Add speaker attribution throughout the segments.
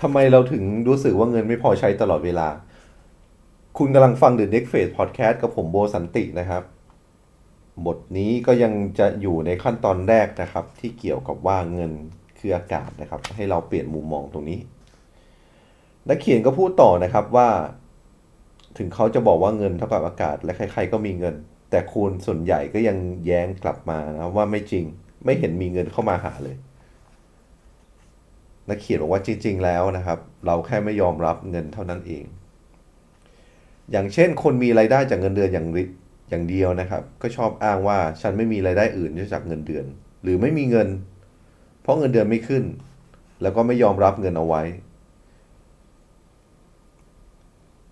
Speaker 1: ทำไมเราถึงรู้สึกว่าเงินไม่พอใช้ตลอดเวลา คุณกำลังฟัง The Next Phase Podcast กับผมโบสันตินะครับ บทนี้ก็ยังจะอยู่ในขั้นตอนแรกนะครับ ที่เกี่ยวกับว่าเงินคืออากาศนะครับ ให้เราเปลี่ยนมุมมองตรงนี้ นักเขียนก็พูดต่อนะครับว่า ถึงเขาจะบอกว่าเงินเท่ากับอากาศและใคร ๆ ก็มีเงิน แต่คุณส่วนใหญ่ก็ยังแย้งกลับมานะว่าไม่จริง ไม่เห็นมีเงินเข้ามาหาเลย นักเขียนบอกว่าจริง ๆ แล้วนะครับ เราแค่ไม่ยอมรับเงินเท่านั้นเอง อย่างเช่น คนมีรายได้จากเงินเดือนอย่างอย่างเดียวนะครับ ก็ชอบอ้างว่าฉันไม่มีรายได้อื่นนอกจากเงินเดือน หรือไม่มีเงิน เพราะเงินเดือนไม่ขึ้น แล้วก็ไม่ยอมรับเงินเอาไว้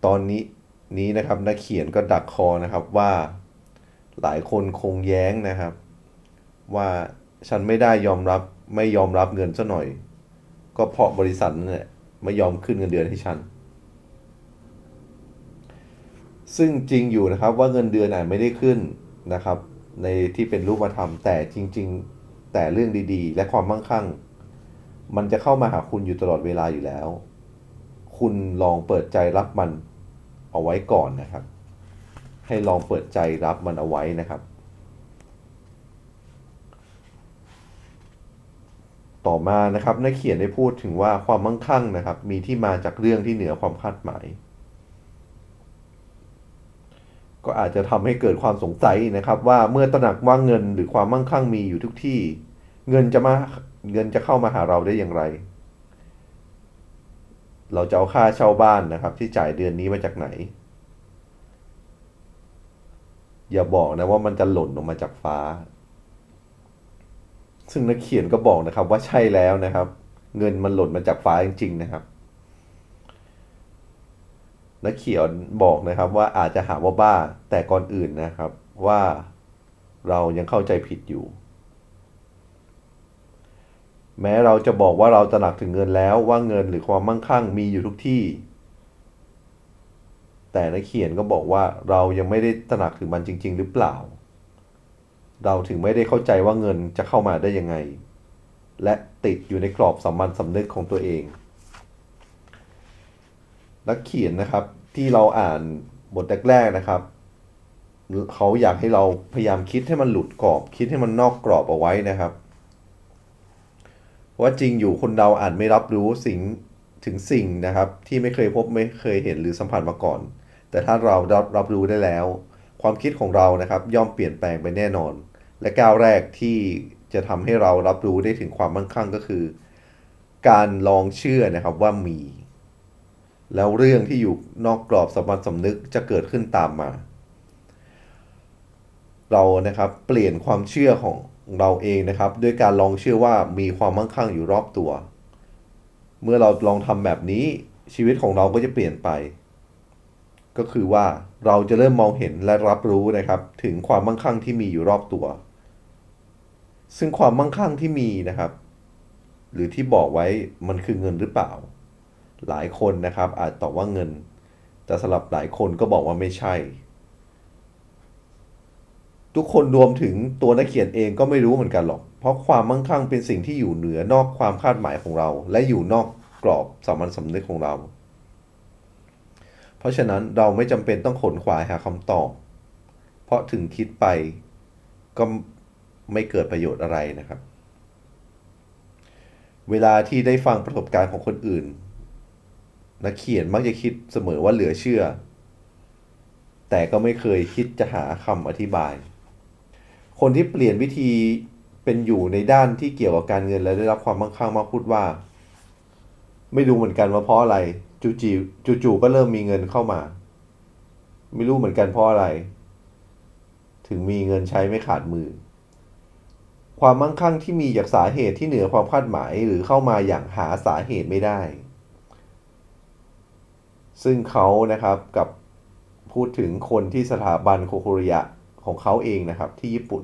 Speaker 1: ตอนนี้นี้นะครับนักเขียนก็ดักคอนะครับว่าหลายคนคงแย้งนะครับ ว่าฉันไม่ได้ยอมรับไม่ยอมรับเงินซะหน่อย ก็เพราะบริษัทนั่นแหละไม่ยอมขึ้นเงินเดือนให้ฉัน ซึ่งจริงอยู่นะครับว่าเงินเดือนอาจไม่ได้ขึ้นนะครับ ในที่เป็นรูปธรรมแต่จริง ๆ แต่เรื่องดีๆ และความมั่งคั่ง มันจะเข้ามาหาคุณอยู่ตลอดเวลาอยู่แล้ว คุณลองเปิดใจรับมันเอาไว้ก่อนนะครับ ให้ลองเปิดใจรับมันเอาไว้นะครับ ต่อมานะครับนักเขียนได้พูดถึงว่าความมั่งคั่งนะครับ มีที่มาจากเรื่องที่เหนือความคาดหมาย ก็อาจจะทำให้เกิดความสงสัยนะครับ ว่าเมื่อตระหนักว่าเงินหรือความมั่งคั่งมีอยู่ทุกที่ เงินจะมาเงินจะเข้ามาหาเราได้อย่างไร เราจะเอาค่าเช่าบ้านนะครับ ที่จ่ายเดือนนี้มาจากไหน อย่าบอกนะว่ามันจะหล่นลงมาจากฟ้า ซึ่งนักเขียนก็บอกนะครับ ว่าใช่แล้วนะครับ เงินมันหล่นมาจากฟ้าจริง ๆ นะครับ นักเขียนบอกนะครับ ว่าอาจจะหาว่าบ้าแต่ก่อนอื่นนะครับ ว่าเรายังเข้าใจผิดอยู่ แม้เราจะบอกว่าเราตระหนักถึงเงินแล้วว่าเงินหรือความมั่งคั่งมีอยู่ทุกที่ แต่นักเขียนก็บอกว่าเรายังไม่ได้ตระหนักถึงมันจริง ๆ หรือเปล่า เราถึงไม่ได้เข้าใจว่าเงินจะเข้ามาได้ยังไง และติดอยู่ในกรอบสัมมันสำนึกของตัวเอง นักเขียนนะครับที่เราอ่านบทแรกๆนะครับเขาอยากให้เราพยายามคิดให้มันหลุดกรอบ คิดให้มันนอกกรอบเอาไว้นะครับ ว่าจริงอยู่คนเราอาจไม่รับรู้สิ่งถึงสิ่งนะครับ ที่ไม่เคยพบไม่เคยเห็นหรือสัมผัสมาก่อน แต่ถ้าเรารับรับรู้ได้แล้ว ความคิดของเรานะครับ ย่อมเปลี่ยนแปลงไปแน่นอน และก้าวแรกที่จะทำให้เรารับรู้ได้ถึงความมั่งคั่งก็คือ การลองเชื่อนะครับว่ามี แล้วเรื่องที่อยู่นอกกรอบสมบัติสำนึกจะเกิดขึ้นตามมา เรานะครับเปลี่ยนความเชื่อของเราเองนะครับ ด้วยการลองเชื่อว่ามีความมั่งคั่งอยู่รอบตัว เมื่อเราลองทำแบบนี้ชีวิตของเราก็จะเปลี่ยนไป ก็คือว่าเราจะเริ่มมองเห็นและรับรู้นะครับ ถึงความมั่งคั่งที่มีอยู่รอบตัว ซึ่งความมั่งคั่งที่มีนะครับ หรือที่บอกไว้มันคือเงินหรือเปล่า หลายคนนะครับ อาจตอบว่าเงิน แต่สำหรับหลายคนก็บอกว่าไม่ใช่ ทุกคนรวมถึงตัวนักเขียนเองก็ไม่รู้เหมือนกันหรอก เพราะความมั่งคั่งเป็นสิ่งที่อยู่เหนือนอกความคาดหมายของเรา และอยู่นอกกรอบสามัญสำนึกของเรา เพราะฉะนั้นเราไม่จำเป็นต้องขนขวายหาคำตอบ เพราะถึงคิดไปก็ ไม่เกิดประโยชน์อะไรนะครับ เวลาที่ได้ฟังประสบการณ์ของคนอื่น นักเขียนมักจะคิดเสมอว่าเหลือเชื่อ แต่ก็ไม่เคยคิดจะหาคำอธิบาย คนที่เปลี่ยนวิธีเป็นอยู่ในด้านที่เกี่ยวกับการเงินและได้รับความมั่งคั่งมากพูดว่า ไม่รู้เหมือนกันว่าเพราะอะไรจู่ๆจู่ๆก็เริ่มมีเงินเข้ามา ไม่รู้เหมือนกันเพราะอะไร ถึงมีเงินใช้ไม่ขาดมือ ความมั่งคั่งที่มีจากสาเหตุที่เหนือความคาดหมายหรือเข้ามาอย่างหาสาเหตุไม่ได้ ซึ่งเขานะครับกับพูดถึงคนที่สถาบันโคโคริยะของเขาเองนะครับที่ญี่ปุ่น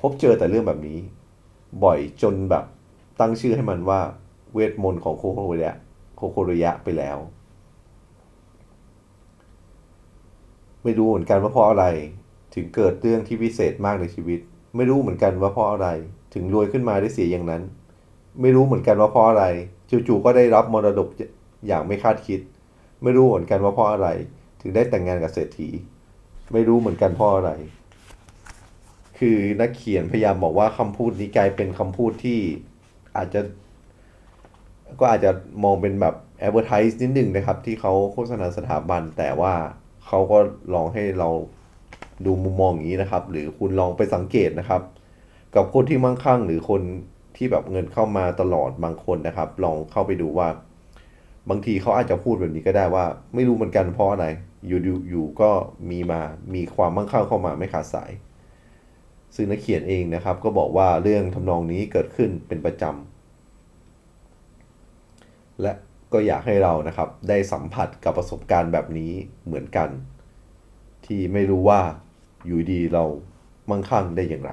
Speaker 1: พบเจอแต่เรื่องแบบนี้ บ่อยจนแบบตั้งชื่อให้มันว่าเวทมนต์ของโคโคริยะโคโคริยะไปแล้ว ไม่รู้เหมือนกันว่าเพราะอะไรถึงเกิดเรื่องที่พิเศษมากในชีวิต ไม่รู้เหมือนกันว่าเพราะอะไร ถึงรวยขึ้นมาได้เสียอย่างนั้น ไม่รู้เหมือนกันว่าเพราะอะไร จู่ๆก็ได้รับมรดกอย่างไม่คาดคิด ไม่รู้เหมือนกันว่าเพราะอะไร ถึงได้แต่งงานกับเศรษฐี ไม่รู้เหมือนกันเพราะอะไร คือนักเขียนพยายามบอกว่าคำพูดนี้กลายเป็นคำพูดที่อาจจะ ก็อาจจะมองเป็นแบบ advertise นิดนึงนะครับ ที่เขาโฆษณาสถาบันแต่ว่าเขาก็ลองให้เรา ดูมุมมองอย่างนี้นะครับ หรือคุณลองไปสังเกตนะครับ กับคนที่มั่งคั่ง หรือคนที่แบบเงินเข้ามาตลอดบางคนนะครับ ลองเข้าไปดูว่า บางทีเขาอาจจะพูดแบบนี้ก็ได้ว่า ไม่รู้เหมือนกันเพราะอะไรอยู่อยู่อยู่ก็มีมามีความมั่งคั่งเข้ามาไม่ขาดสาย ซึ่งนักเขียนเองนะครับ ก็บอกว่าเรื่องทำนองนี้เกิดขึ้นเป็นประจำและก็อยากให้เรานะครับ ได้สัมผัสกับประสบการณ์แบบนี้เหมือนกัน ที่ไม่รู้ว่า อยู่ดีเรามั่งคั่งได้อย่างไร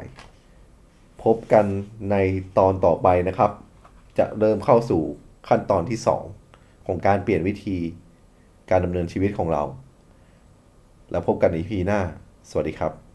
Speaker 1: พบกันในตอนต่อไปนะครับ จะเริ่มเข้าสู่ขั้นตอนที่ 2 ของการเปลี่ยนวิธีการดำเนินชีวิตของเรา แล้วพบกันใน EP หน้า สวัสดีครับ